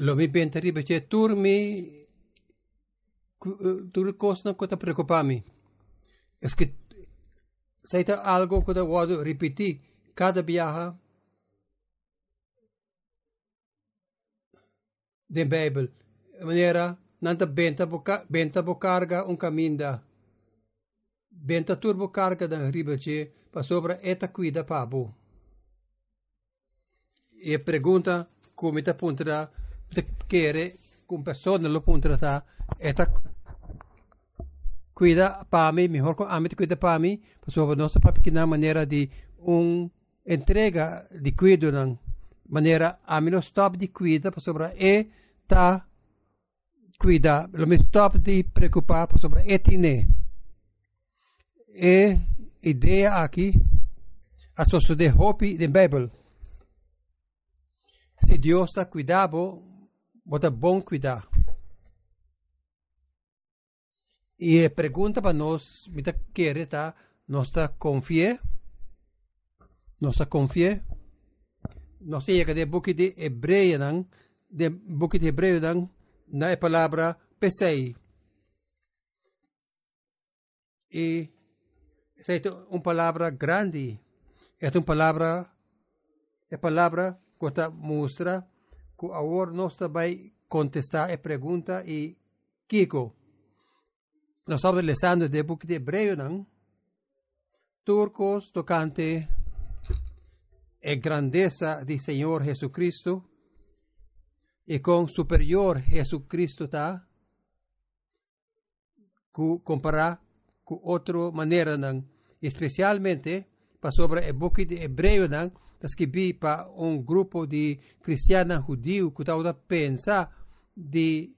lo mi tariba che turmi tur kosna kota prekopami. Es que saita algo kota wado repiti cada viaja de Bijbel. Manera nanta benta boca benta bocarga un caminda. Benta turbo carga da ribace pa sopra eta quida pabu. E pregunta come ta punterà perché persone puntra ta eta cuida pami ah, mejor amit cuida pami pues sobre nuestra papi una maniera di un entrega de cuido nan manera a ah, meno stop di cuida per sopra e ta cuida lo mi stop di preocupar pues sobre etine e idea aqui a sosso de hopi de bible se Dios ta cuidabo bota bom cuidar. E pergunta para nós, me quer, tá? Nós está confie, nós está confie. Nós chega de book de Hebreu, não? De book de Hebreu, não? Na palavra pesei. E essa é uma palavra grande. É uma palavra, é palavra que mostra que agora nós vai contestar a pergunta e Kiko. Nós estamos lendo de book de Hebreu, não? Turcos tocante a grandeza do Senhor Jesucristo e com superior Jesucristo tá comparar com outra maneira não especialmente para sobre o book de Hebreu não vi para um grupo de cristianos judios que estava pensar de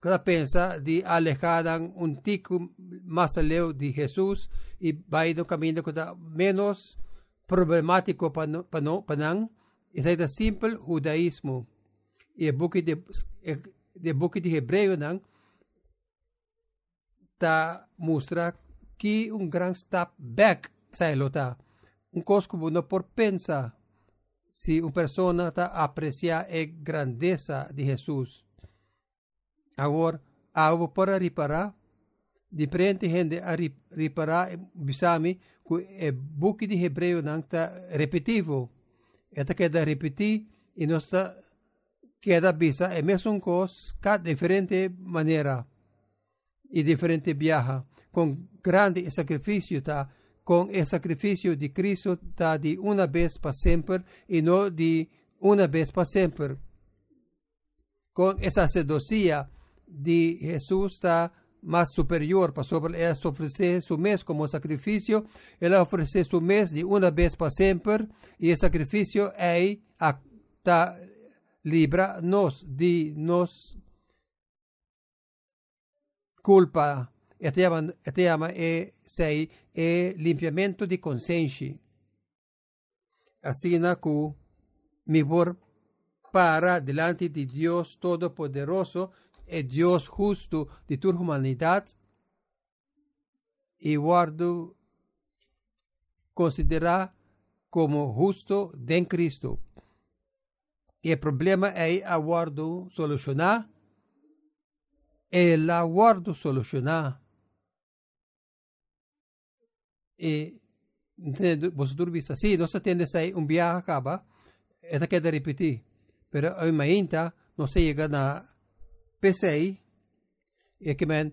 cada pensa de alejar un tico más lejos de Jesús y va ir un camino que menos problemático para no, para no, para es el simple judaísmo. Y el buque de, el buque de Hebreo nan, ta muestra que un gran step back sa lota. Un cosa como no por pensar si una persona ta aprecia la grandeza de Jesús Agora, algo para reparar, diferente gente a reparar, bisami, que o book de Hebreu não está repetitivo. Esta queda repetir e nós está queda bisa é mesmo coisa, cada diferente maneira e diferente viaja, com grande sacrifício, tá? Com o sacrifício de Cristo tá de uma vez para sempre e não de uma vez para sempre. Com essa sacerdocia, de Jesús está más superior para sobre él ofrecer su mes como sacrificio, él ofrece su mes de una vez para siempre y el sacrificio es hasta libra nos de nos culpa este este e sei e limpiamento de conciencia así na cu mi vor para delante de Dios Todopoderoso es Dios justo de tu humanidad y guardo considera como justo de Cristo. Y el problema es aguardo solucionar. El aguardo solucionar. Y vosotros viste así, no se tiene ahí un viaje acaba, esta queda repetir. Pero hoy mañana no se llega a pensei é que men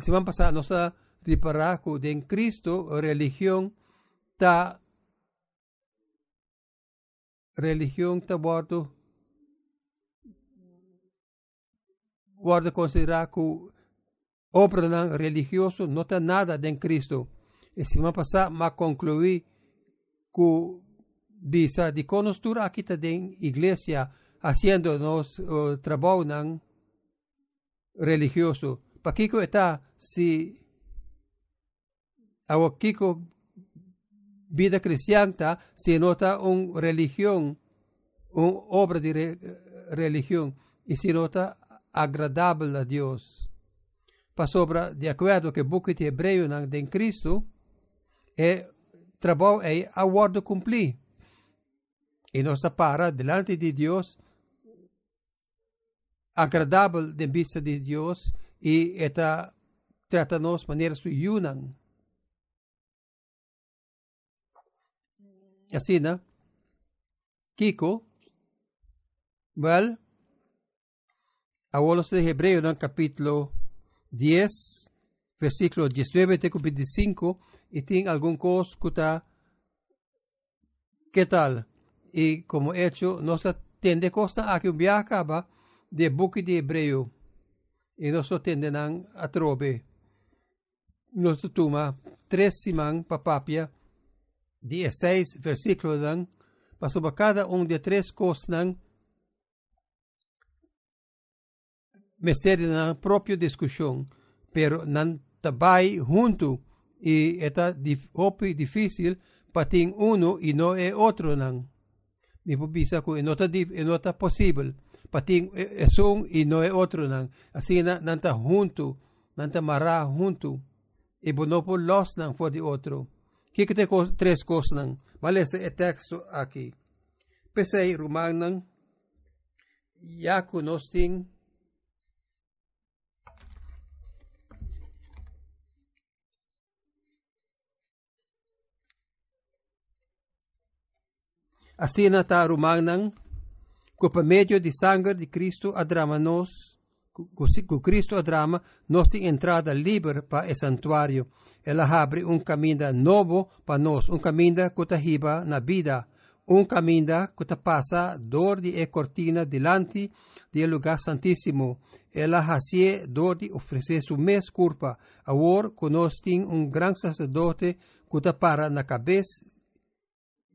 semana passada nossa reparar que em Cristo a religião tá religião tá bordo guarda considerar que obra não religioso não tem nada em Cristo e semana passada mas concluí que bisa de conostura aqui tá em igreja haciéndonos uh, trabajo religioso. Pakiko está si a kiko vida cristiana se nota una religión, una obra de re, religión y se nota agradable a Dios. passou de acordo que de Hebreu em Cristo é trabalho é aguardo cumprir. E nós para diante de Deus agradável de vista de Deus e está trata-nos de maneira suyunan. Assim, né? Kiko, well, a de Hebreu no capítulo 10, versículo 19 até 25, e tem algum coisa que que tal? E como hecho, nós tende costa aqui um viaje acaba de book de Hebreo, e nós tende a trobe. Nós toma três semanas para papia, 16 versículos dan, para cada um de três coisas mesteri ng propio diskusyon, pero nantabay junto y eta dif, opi difícil pating uno y no e otro nang. Mipubisa ko inota dif, inota possible pating e, esung y no e otro nang. Así na nanta junto, nanta mara junto. E bonopo los nang for the otro. Kikite ko tres cos nang. Vale se e texto aquí. Pesay rumang nang. Ya kunosting Asina ta rumang nang ko pa medio di sangue di Cristo adrama nos con Cristo adrama nostra entrada libera para o santuário. Ela abre um caminho novo para nós, um caminho que te hiba na vida, um caminho que te passa dor de e cortina delante do lugar santíssimo. Ela hace dor de oferecer sua mes culpa. Agora conosco um grande sacerdote que te para na cabeça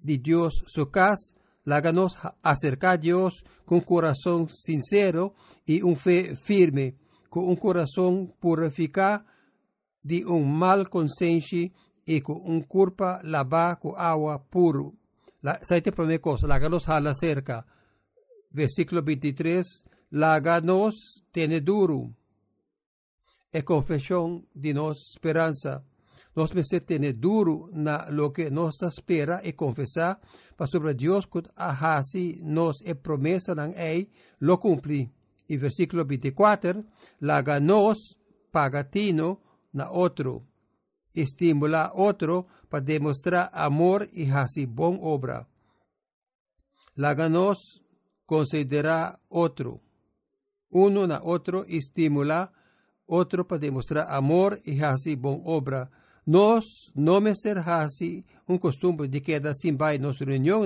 de Deus, sua casa, Láganos acercar a Dios con corazón sincero y un fe firme, con un corazón purificado de un mal conciencia y con un culpa lavar con agua puro. La, esta primera cosa, láganos a la cerca. Versículo 23, láganos tiene duro. Es confesión de nuestra esperanza. Nos meses tiene duro na lo que nos espera y confesar para sobre Dios que ahasi nos e promesa nan ei lo cumpli. Y versículo 24, la ganos pagatino na otro. Estimula otro para demostrar amor y hasi bon obra. La ganos considera otro. Uno na otro estimula otro para demostrar amor y hasi bon obra nós não me ser hasi um costume de queda assim vai nos reunião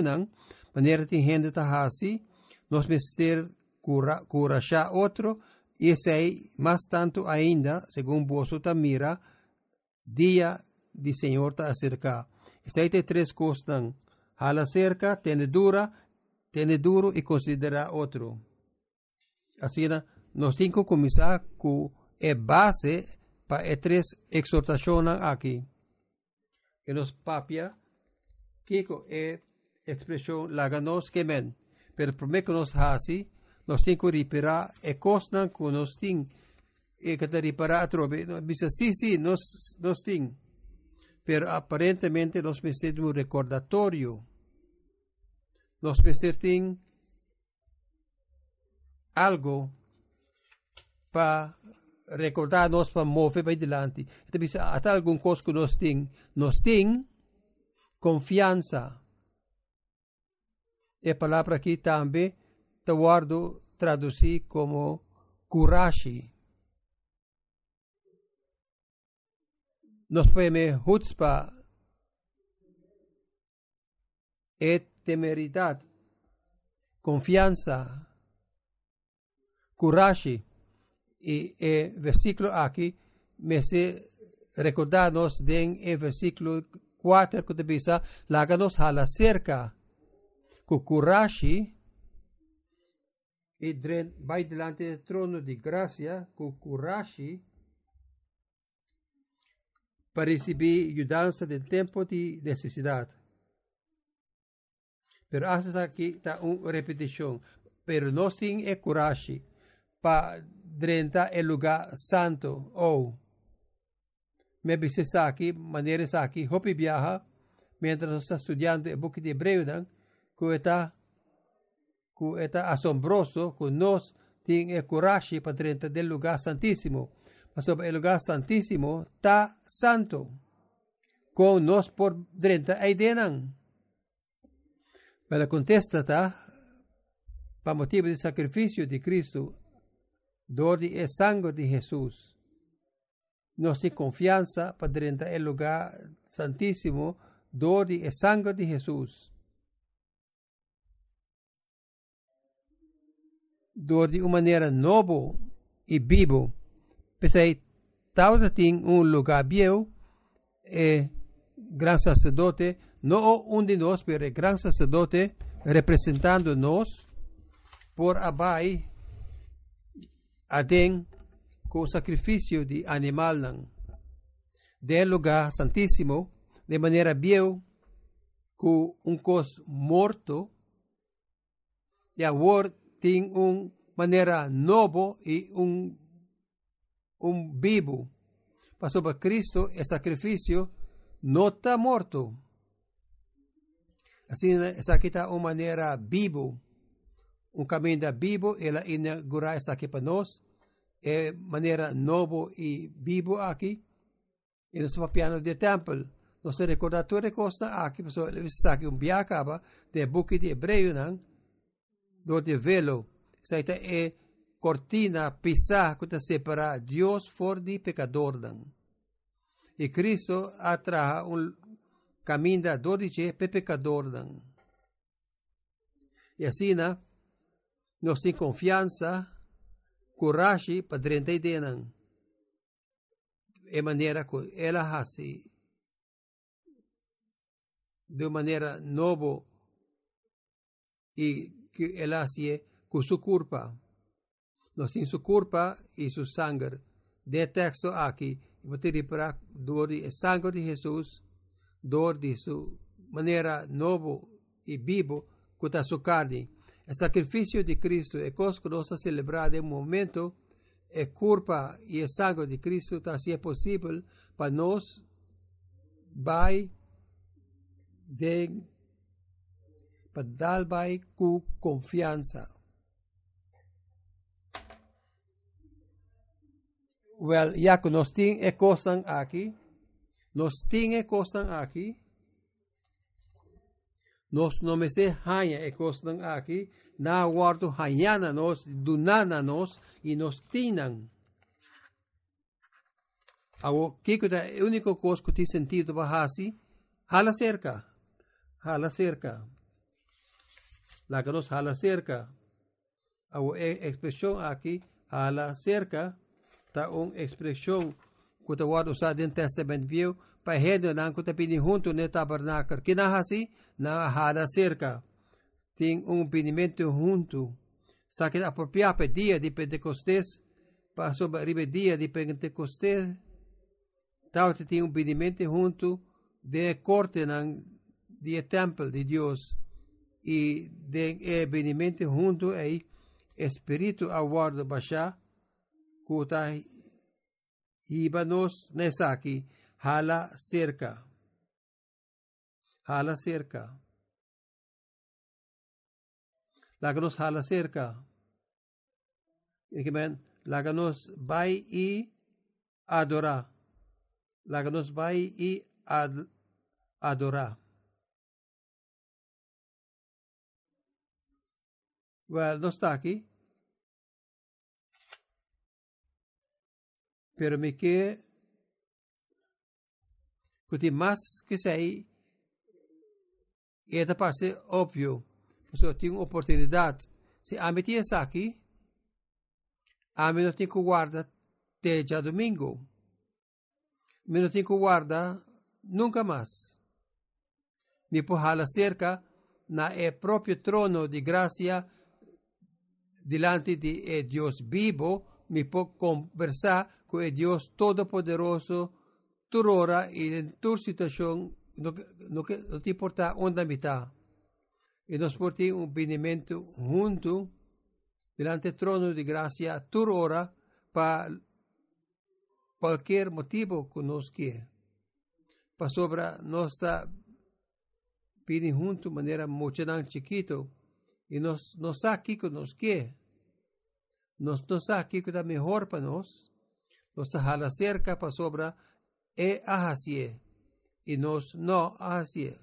maneira tem gente tá hasi nós me ser cura cura outro e sei mais tanto ainda segundo vosso tamira dia de Senhor tá acerca. Tem três coisas hala cerca tende dura tende duro e considera outro assim nós temos que começar com base pa e tres exhortaciones aquí. En los papia, kiko e expresión laganos kemen, pero que nos hasi, nos tinko ripera e cosnan con nos ting, e kata ripara atrobe, bisa sí, sí, nos, nos ting. Pero aparentemente nos meser un recordatorio. Nos meser ting algo para recordarnos para mover para adelante. Então, até algum coisa que nós temos, nós temos confiança. E a palavra aqui também, te guardo traduzir como coragem. Nós podemos hutzpa e temeridade, confiança, coragem y el versículo aquí me hace recordarnos de el versículo 4 que dice, láganos a la cerca, kukurashi, y va delante del trono de gracia, kukurashi, para recibir ayudanza del tiempo de necesidad. Pero haces aquí está una repetición. Pero no sin el kurashi, para drenta el lugar santo. Oh, me viste aqui, maneira aqui, hopi viaja, mientras está estudiando el book de Hebreo, que está que está asombroso que nos tiene coraje para dentro del lugar santísimo. Pero el lugar santísimo está santo. Con nos por dentro hay denan. Pero contesta está, para motivo del sacrificio de Cristo, dor de sangue de Jesús. Nos tem confiança para entrar no lugar santíssimo, dor de sangue de Jesus. Door de uma maneira novo e vivo, pensei, tal tem um lugar bio, e gran sacerdote, não um de nós, mas gran sacerdote, representando nós, por abai, adem com sacrifício de animal del lugar santíssimo de maneira biel com um cos morto e word tem um maneira novo e um um vivo. Passou para Cristo é sacrifício não está morto. Assim essa aqui está uma maneira vivo. Um caminho da vivo ela inaugura essa aqui para nós é maneira novo e vivo aqui e no seu piano de templo nos recordatório costa aqui pessoal está aqui um biacaba de buque de hebreu não do de velo isso é cortina pisar que separa Deus for de pecador e Cristo atraha um caminho da dodice pecador não e assim nós temos confiança coragem para dentro de não é maneira que ela faz de maneira nova e que ela faz com sua culpa. Nós temos sua culpa e seu sangue. De texto aqui, vou te para dor de sangue de Jesus, dor de sua maneira nova e vivo, que está sua carne. O sacrifício de Cristo que nós celebramos no momento, é culpa e é sangue de Cristo, se é possível para nós, vai, de, para dar vai com confiança. Well, já que nós temos coisas aqui, nós temos coisas aqui, nos no me se hanya e kosnang aki, na warto hanyana nos, dunana nos, e nos tinan. Awo, kiko da único cos que ti sentido bahasi, hala cerca, hala cerca. La que nos hala cerca. Awo, e, expresión aquí, hala cerca, ta un expresión testament view, pa hedo nang kuta pini junto ne tabernáculo. Kinahasi na hada cerca. Tem um pinimento junto. Sa que apropriar para dia de Pentecostes, para sobre dia de Pentecostes, tal tem um pinimento junto de corte nang de templo de Deus e de benimento junto aí espírito aguardo baixar kuta ibanos nessa aqui Hala cerca. Hala cerca. Laganos hala cerca. Amen. Laganos bay y adora. Laganos bay y ad, adora. Well, no está aquí. Pero Kuti mas que sei é para ser óbvio. Pessoa tem uma oportunidade. Se a metia aqui, a não tem que guardar já domingo. Me não tem que nunca mais. Me porrala cerca na é próprio trono de graça delante de é Deus vivo, me pode conversar com o Deus Todo-Poderoso turora e em tur situação no, no, no te porta onda mitad e nos porti un benimento junto delante del trono di grazia turora para qualquer motivo que nos quer para sobra nossa pedi junto maneira mochadão chiquito e nós nós aqui que nos quer nós nós aqui que está melhor para nós está hala cerca para sobra é Ahaziel, e nós não Ahaziel.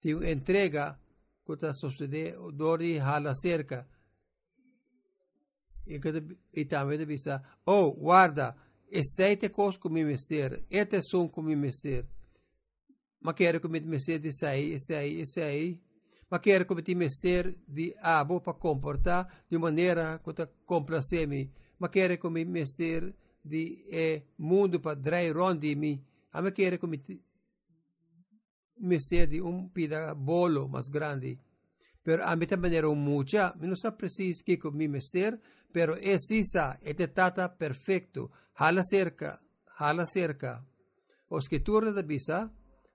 Teu entrega que sucede dori hala cerca. E também deve estar, oh, guarda, é aceite coisas que me mister, este som que me mister. Mas quero que me mister de sair, sair, sair. Mas quero que me mister de ah, abo para comportar de maneira que complacer-me. Complacer-me ma quero comer mister de eh, mundo para drai rondi mi a me quero comer mister de um pida bolo mais grande pero a mí también era mucha, no sé preciso que con mi mister, pero es isa, este tata perfecto, hala cerca, hala cerca. O escritura de bisa,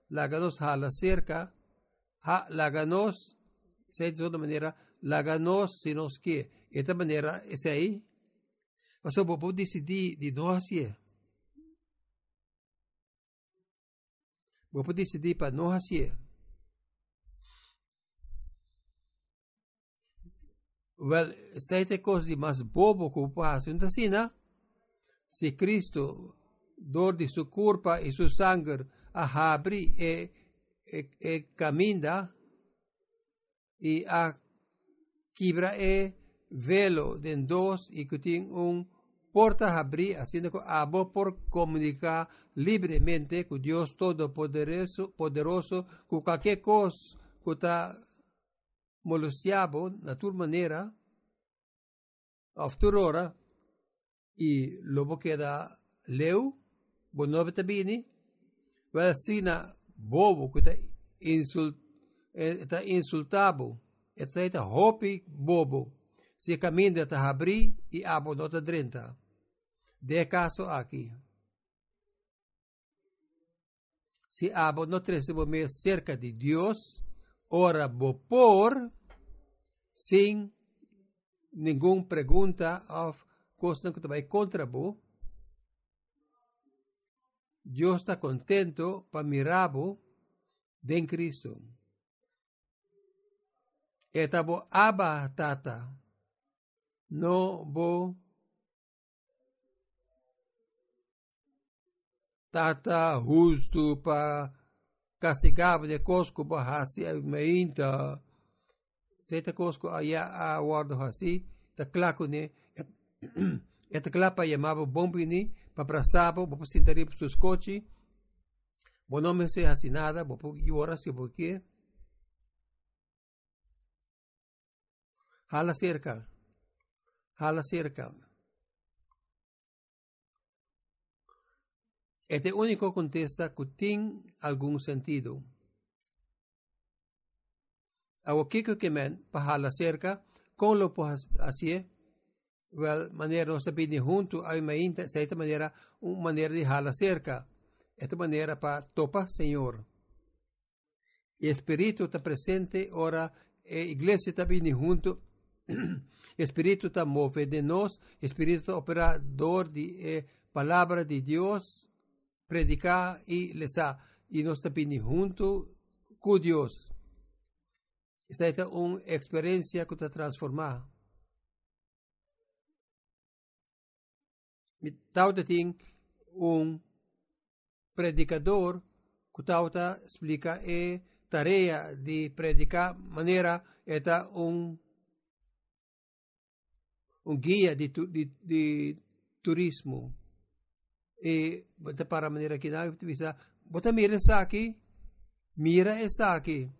la ganos hala cerca, ha, la ganos, se de otra manera, la ganos si nos que, esta manera es ahí. O sea, vos decidí de no hacer. Vos decidir para no hacer. Well, sete coisas mais bobo que passa. Então, assim, né? Se Cristo, dor de sua culpa e seu sangue, a abre e, e, e caminha e a quebra e velo de dois e que tem um puertas abrí, haciendo abo por comunicar livremente com Deus Todo-Poderoso, com qualquer coisa que está molestado na tua maneira, a tua hora, e logo que queda leu, bonobe tabini, vai sina bobo que está eh, insultado, está insultado, está hopi bobo, se caminha está abri e abo nota 30 de caso aqui. Se a não meio cerca de Deus, ora por, sem nenhuma pergunta ou coisa que vai contra bo. Deus está contento para mirabo de Cristo. Etabo abatata. No bo Tata justo para castigar de Cosco Bahasi Meinta. Seta Cosco Aya Awardo Hasi, Taclacone, né? Etaclapa chamava Bombini, né? para Sabo, para Sintari para seus coches. Bom nome se assinada, porque ora se porque. hala cerca. hala cerca. Este único contesta que tiene algún sentido. Awo kiko kemen pahala cerca, con lo pues así, well, manera no se pide junto, hay una manera, una manera de hala cerca. Esta manera para topa, Señor. Espíritu está presente, ora, e iglesia está vindo junto, Espíritu está move de nós, Espíritu operador de eh, palavra de Deus, predicar e lesar. E nós vindo junto com Deus. Esta é uma experiência que está transformada. Tal tem um predicador que tal explica a tarefa de predicar maneira é um um guia de, de, de turismo e eh, para maneira que dá, bota mira essa aqui, mira essa aqui.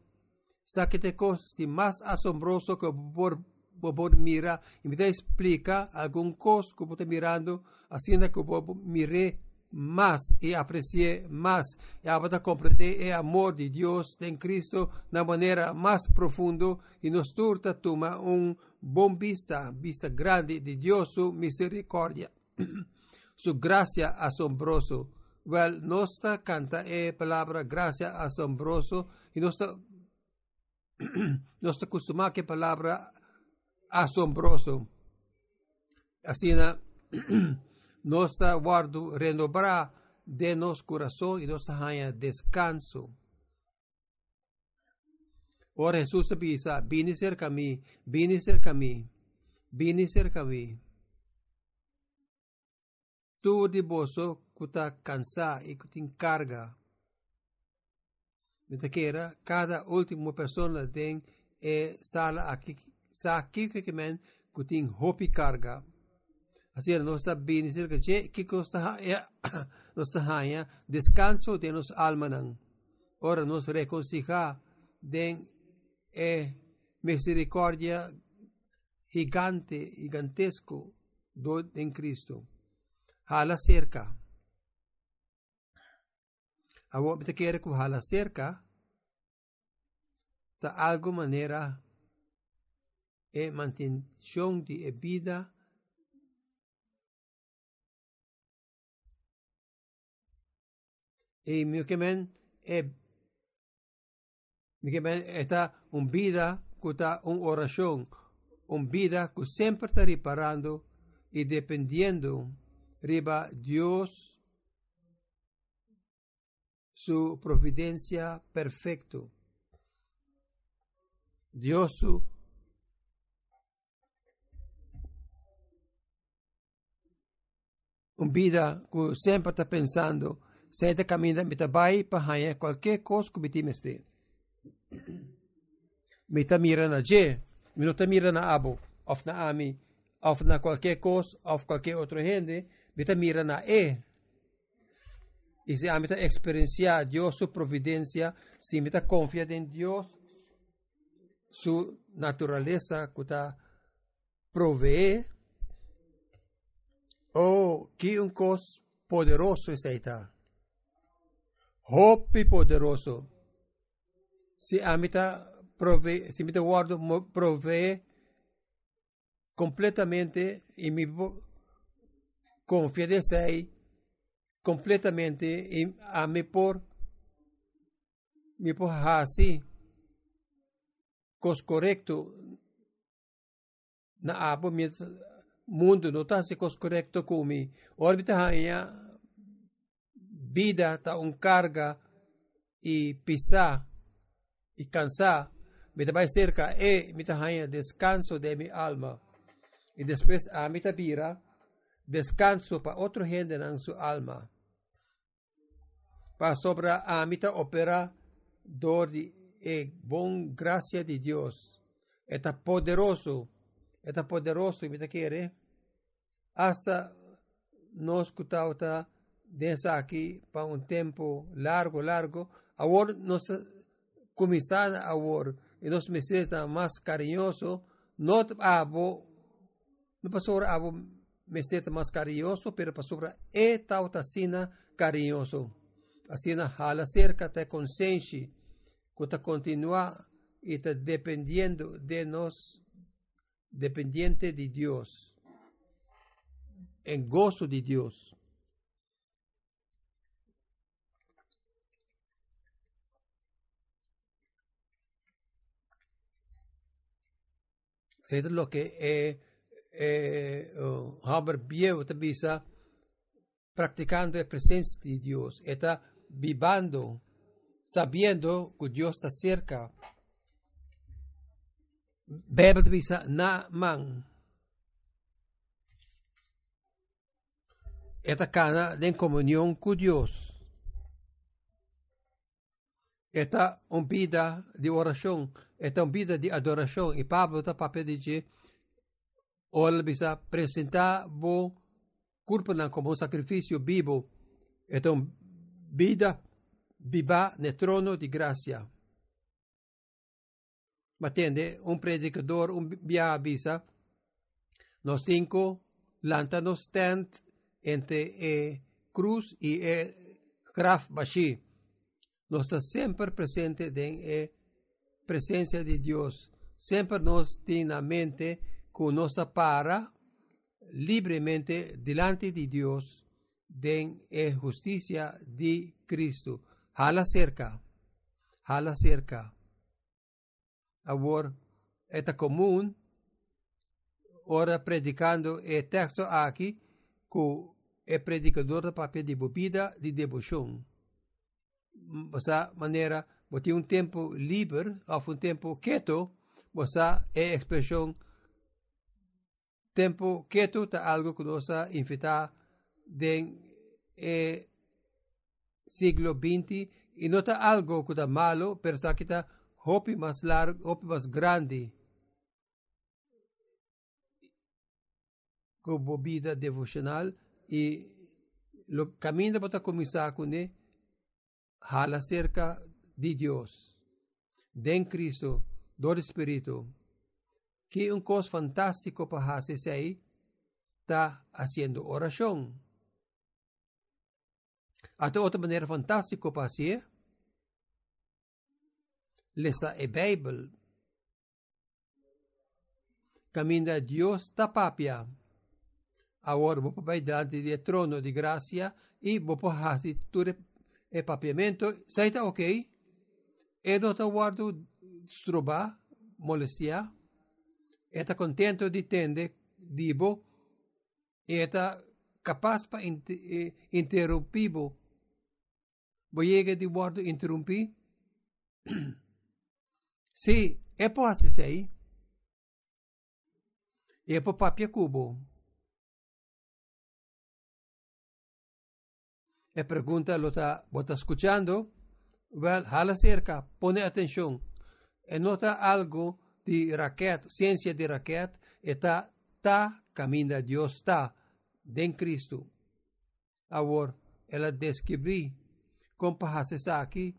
Só que tem coisas mais assombroso que por por mira, e me explica algum coisa que eu estou mirando, assim é que eu mire mais e aprecie mais. E para compreender o amor de Deus em Cristo na maneira mais profunda e nos torna tomar um bom vista, vista grande de Deus, misericórdia. su gracia asombroso. Well, nuestra canta la palabra gracia asombroso y nuestra nos acostumamos a que palabra asombroso. Así nos está guardo renovar de nos corazón y nos haya descanso. Ora Jesus sabisa, bini cerca a mim, bini cerca a mim, bini cerca a mim. Tu de boso kuta cansa e kutin carga. Mitaqueira, cada última pessoa tem e sala aqui, sa aqui que men kutin hopi carga. Assim, nós está bem cerca de que costa nós está descanso de nos alma nang. Ora nos reconcilia den e misericordia gigante, gigantesco do en Cristo. Hala cerca. Abo te quiere que hala cerca, ta algo manera e mantención de vida e mi que men e mi que men está un vida que está un oración un vida que siempre está reparando y dependiendo riba Dios su providencia perfecto. Dios su um vida que sempre está pensando, sempre caminha me trabalha para ganhar qualquer coisa que me tem este. Me está mirando a G, me não está mirando a Abo, ou na Ami, ou na qualquer coisa, ou qualquer outra gente, Bita mira na E. Y si amita experiencia Dios su providencia, si mita confía en Dios, su naturaleza que provee, oh, que un cos poderoso es esta. Hopi poderoso. Si amita provee, si mita guardo provee completamente y mi confidenciei completamente em, a me por me por assim cos correcto na abo mundo não está se cos correcto como orbita rainha vida tá um carga e pisar e cansar me vai cerca e me rainha descanso de minha alma. E depois a me vira descanso para otro gente en su alma. Para sobra a mitad opera dor de e bon gracia de Dios. Está poderoso, está poderoso, me quiere. Hasta nos escutauta desde aquí para un tiempo largo, largo. Ahora nos comienzan ahora y nos me más cariñoso. No abo, me pasó abo me siento más cariñoso, pero para sobre esta sina cariñoso. Asina hala cerca te consciente que te continúa y te dependiendo de nos, dependiente de Dios, en gozo de Dios. es lo que eh, é, Robert também está praticando a presença de Deus, está vivendo, sabendo que Deus está cerca. Bebe está na mão. está cana em comunhão com Deus. está uma vida de oração, está uma vida de adoração. E Pablo está para pedir Ora bisa apresentar o corpo como um sacrifício vivo. Então, vida viva no trono de graça. Matende, um predicador, um bia bisa, nos cinco, lanta nos stand entre e cruz e e graf bashi. Nós está sempre presente em a presença de Deus. Sempre nos tem na mente que nos para libremente delante de Dios den justicia de Cristo. Jala cerca, jala cerca. Ahora, está común, ahora predicando el texto aquí, que el predicador de papel de bebida de devoción. De esa manera, você um tempo livre, ou um tempo quieto, você é expressão tempo quieto tá algo que nós invita den eh, siglo XX não tá algo que malo, pero sa kita hopi mais largo, hopi mais grande como vida devocional e lo caminho para começar com ele hala cerca de Deus, de Cristo, do Espírito, que um coisa fantástico para aí está fazendo oração. Até outra maneira fantástica para fazer, lesa a Bíblia. Caminha a Deus da papia. Agora vou para diante do trono de e vou para fazer tudo e papiamento. Saita ok? E não está guardo stroba, molestia. это contento di tende, dibo, e eta capaz pa eh, interrompibo. Boiega di guardo interrompi? Si, e poi se sei? E poi papia cubo. E pregunta lo sta, lo sta escuchando? Well, jala cerca, pone atención. E nota algo de raquete, ciencia de raquete, está, está, camina Dios está, den Cristo. Agora, ela descrevi, compahase aqui,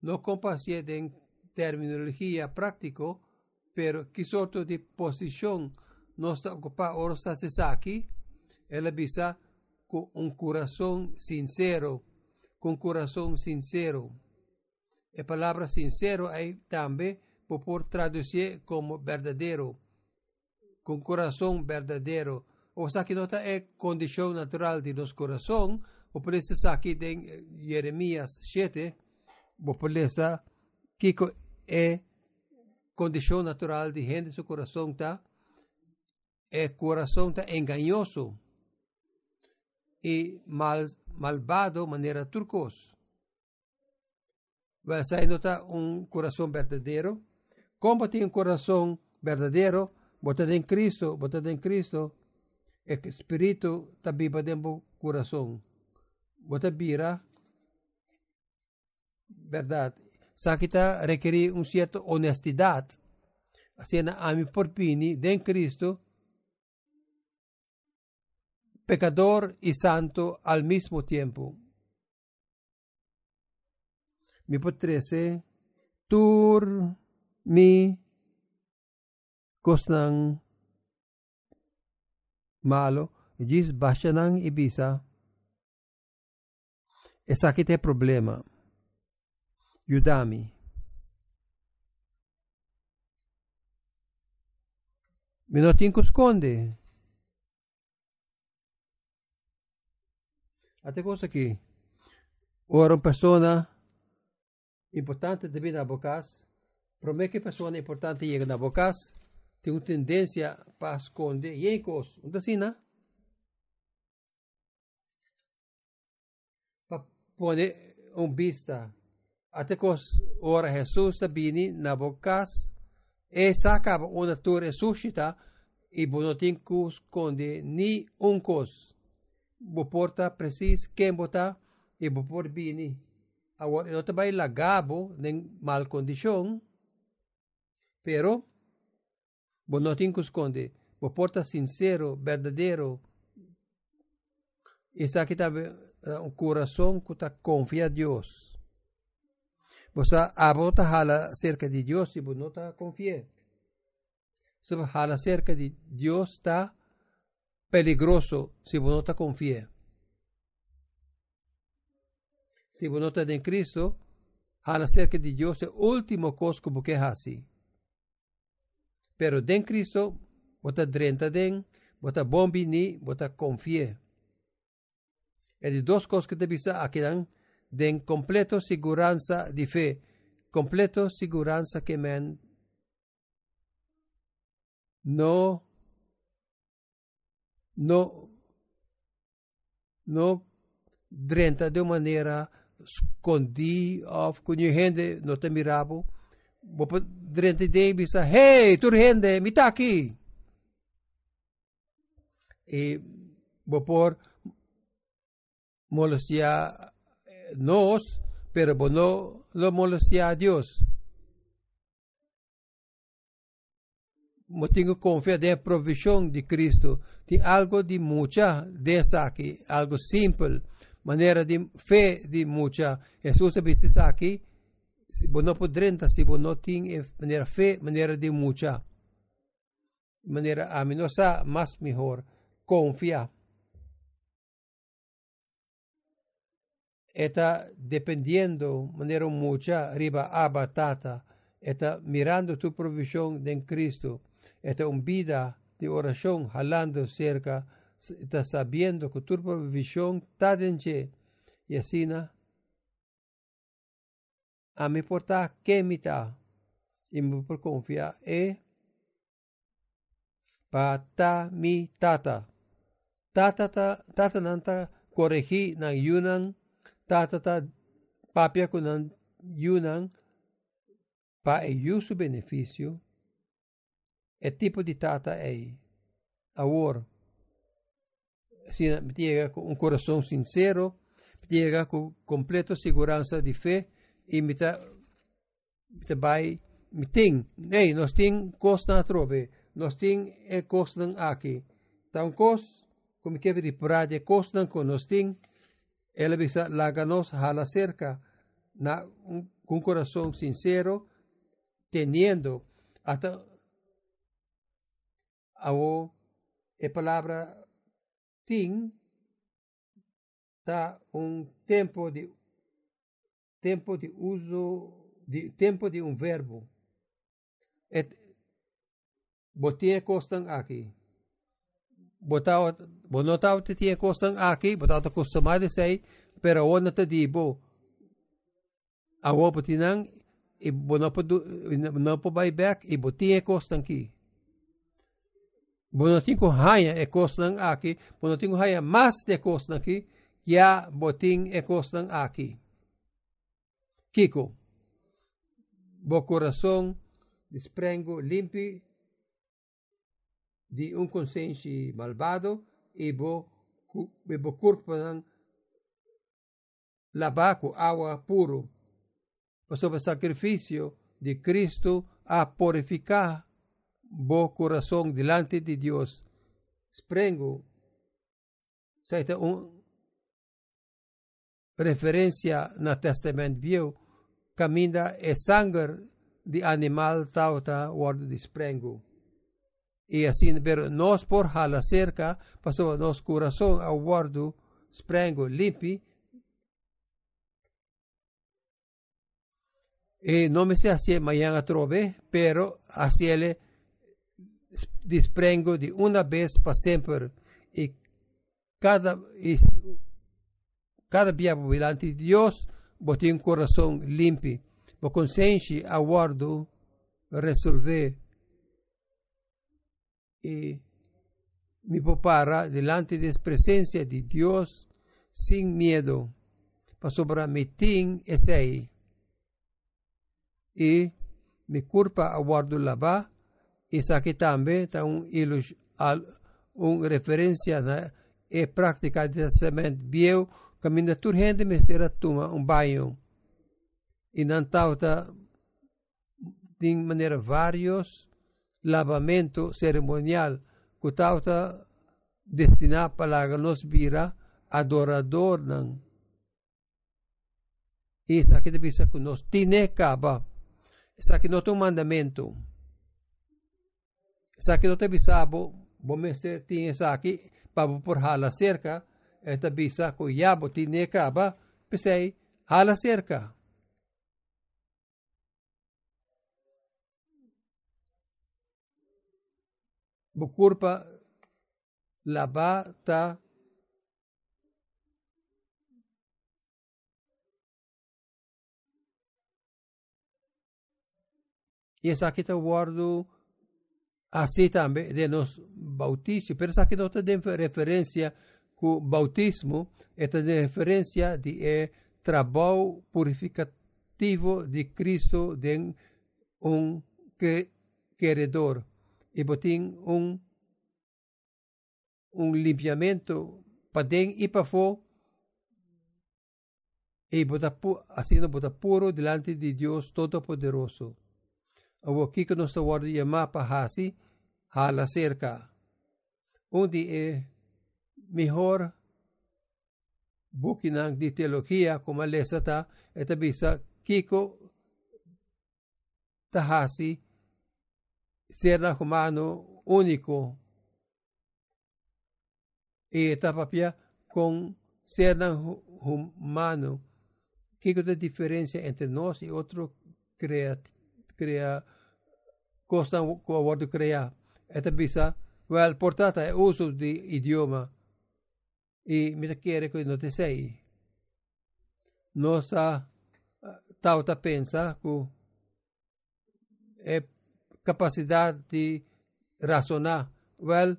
não compahase em terminologia prático, pero sorte de posição não está ocupada ora está aqui, ela bisa con un corazón sincero, con corazón sincero. La palabra sincero hay también Tipo, por traduzir como verdadeiro, com coração verdadeiro. O nota é condição natural de nosso coração. O por isso saque tem Jeremias 7, o por isso que é condição natural de gente, seu coração tá é coração tá enganoso e mal, malvado maneira turcos. Vai sair nota um coração verdadeiro Como tiene un corazón verdadero, bota en Cristo, bota en Cristo, el espíritu vivo dentro corazón. Bota vira, verdad. Sakita requiere un cierto honestidad. Así a mi porpini, den Cristo, pecador y santo al mismo tiempo. Mi potrese, tur mi kosnang malo, jis bashanang ibisa, e sakite problema. Yudami. Minotin kuskonde. Até coisa que ora pessoa importante de vir na bocas, promete que pessoa importante chega na bocas, tem uma para esconder e coisa, não assim, né? Para pôr um vista, até que ora Jesus vindo na bocas, e saca uma torre suscita, e não tem que esconder nem um coisa boporta precis quem bota e bopor bini. Awar ito tabay lagabo ng mal kondisyon, pero bonotin kuskonde, boporta sincero, verdadero, isa kita uh, un corazón que confía a Dios. Bosa abota hala cerca de Dios y vos no te confía. So, hala cerca de Dios está peligroso si vos no te confías. Si vos no estás en Cristo, a cerca de Dios es último cosa que es así. Pero en Cristo, estás drenta den, vos estás bombini, vos estás confía. Es de dos cosas que te pisa aquí den completo seguranza de fe, completo seguranza que men no no no drenta de maneira escondi of gente no te mirabo po drente de bisa hey tur gente mitaki e por molestia nos pero bo no lo molestia a Dios mo tengo confiança na provisão de Cristo. Tem algo de muita dessa aqui, algo simples, maneira de fé de muita. Jesus disse aqui, se você não pode se você não tem maneira fé, maneira de muita. Maneira aminosa, mais melhor, confia. Está dependiendo, maneira mucha, riba abatata, está mirando tu provisión en Cristo esta un vida de oración jalando cerca, está sabiendo que tu provisión está dentro y así a mí porta que me está y me por confiar e ta mi tata tata ta tata nanta corregi na yunan tata ta papia kunan yunan. Pa e su beneficio. É tipo de tata é amor. Se llega com um coração sincero llega com completa segurança de fé e imita imita bai miting nei nos ting kos na trobe nos ting e kos nang aki. Taun kos como que de praia kos nang con nos ting ela bisa laganos hala cerca na un, un corazón sincero teniendo hasta o e palavra ting tá um tempo de tempo de uso, de, tempo de um verbo. É, Et, botia costan aqui. Botau, bonotau te tia costan aqui, botau te costumado sei, pero ona te dibo. Awo botinang, e bonopo, bonopo buyback, e botia costan aqui. Bonotin ko haya e costan aqui, bonotin ko haya mas de costan aqui, ya botin e costan aqui. Kiko, bom coração desprengo limpo de um consciente malvado e vou meu corpo lavar com água pura. sob o sacrifício de Cristo a purificar bom coração delante de Deus. desprengo certa um, referência no Testamento Viejo caminda e sangue de animal tauta word de sprengo. E assim, pero nós por hala cerca, passou nos coração ao guardo sprengo limpi, e não me sei assim amanhã a trove, pero assim ele desprengo de una vez para siempre y cada, y cada día delante de Dios botei um coração limpo, o consciente aguardo resolver e me prepara delante da presença de Deus sem medo para sobrar me tem esse aí. E me culpa aguardo lavar e saque também está um ilus, um referência na e prática de pensamento bio caminha tur gente me será toma um banho e não tauta de maneira vários lavamento cerimonial que tauta destinar para nos vira adorador não isso aqui deve ser que nós tine caba. Isso aqui não é um mandamento Saki no te bisabo, bomeste tiene saki, pabo por hala cerca, esta bisa ko yabo tiene kaba, pisay hala cerca. Bukurpa laba ta E essa aqui está o guardo Assim também de nos bautismo, pero aqui não tem o bautismo é a referência de é trabalho purificativo de Cristo de um que queredor e botim um um limpiamento para den e para e botar, assim botar puro delante de Deus Todopoderoso. O aqui que nos guarda chamar para hasi, a cerca, onde é mejor Bukinang de teología como lesata eta bisa Kiko Tahasi ser humano único e eta papia com ser humano. Kiko es diferença diferencia entre nós y otro crea crea cosa que é eta bisa well portata é uso de idioma. E me quer que não te sei nossa tauta pensa que é capacidade de razonar well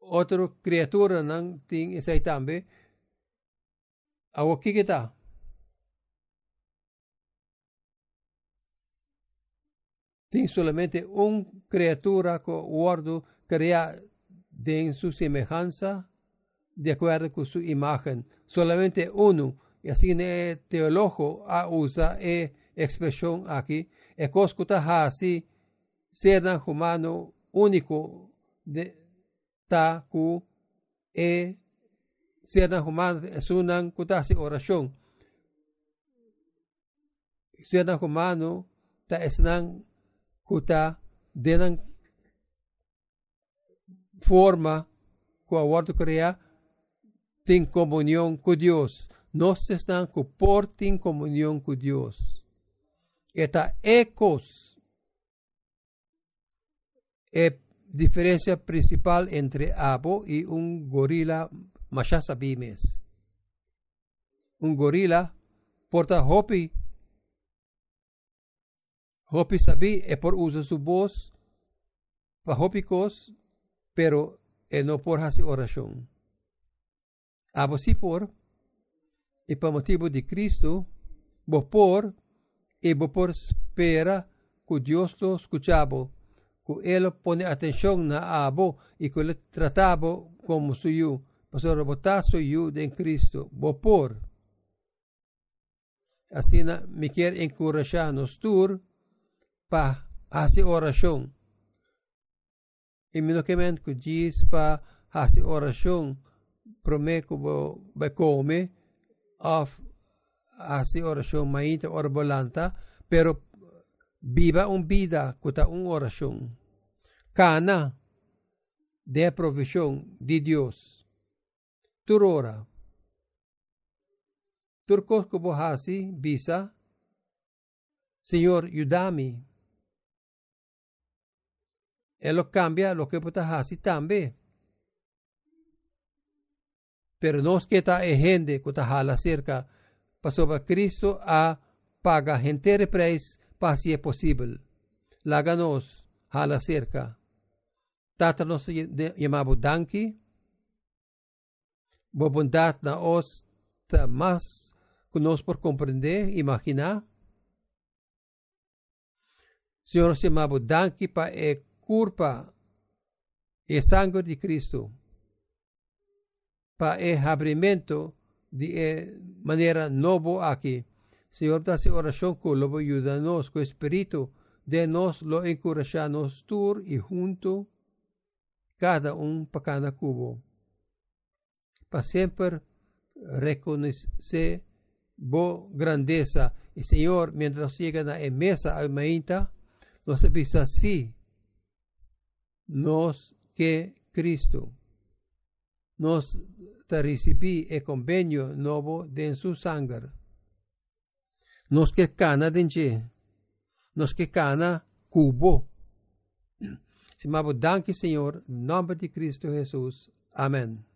outra criatura não tem isso aí também Awaki kita. Tem solamente uma criatura que o guardo crea de su semejanza, de acuerdo con su imagen. Solamente uno. Y así el teólogo usa e expresión aquí. E coscuta así, ser humano único de ta ku e siya human sunang kuta si orasyon. Siya na humano ta esnang kuta denang forma ko awardo korea ting comunión con Dios. Nos están por ting comunión con Dios. Esta ecos es diferencia principal entre abo y un gorila masya sabimes. Un gorila porta hopi. Hopi sabi é por uso su voz para hopicos, pero no por hasi oração. Abo si por, e para motivo de Cristo, bo por, e bo por espera que Deus lo escuchaba, que ele pone atenção na abo e que ele tratava como suyo Pastor, botazo yu en Cristo, bopor. Así na, me quer encorajar nos tur pa hacer oración. E me quemen que diz pa hacer oración, prometo be come, of hacer oración mainta orbolanta, pero viva un vida kuta un oración. Cana de provisión de Dios turora. Turcos kubohasi, bisa, Señor, yudami. Él cambia lo que hasi también. Pero nos queda gente que hala cerca para Cristo a paga gente preis para si es posible. Láganos hala cerca. Tata nos llamamos Danki, bondad na os ta mas nos por compreender, imaginar. Senhor, se chamava danke pa e culpa e sangue de Cristo, pa e abrimento de e maneira novo aqui. Senhor, dá-se oração com lobo ajuda-nos com o Espírito de nós lo encorajar-nos tur e junto cada um para cada cubo para sempre reconhecer bo grandeza. E Senhor, mientras chega na mesa a mainta, nos avisa assim, nos que Cristo te recebi e convenio novo de su sangue. Nos que cana denje, nos que cana cubo. Simabo, danke Senhor, em nome de Cristo Jesus. Amém.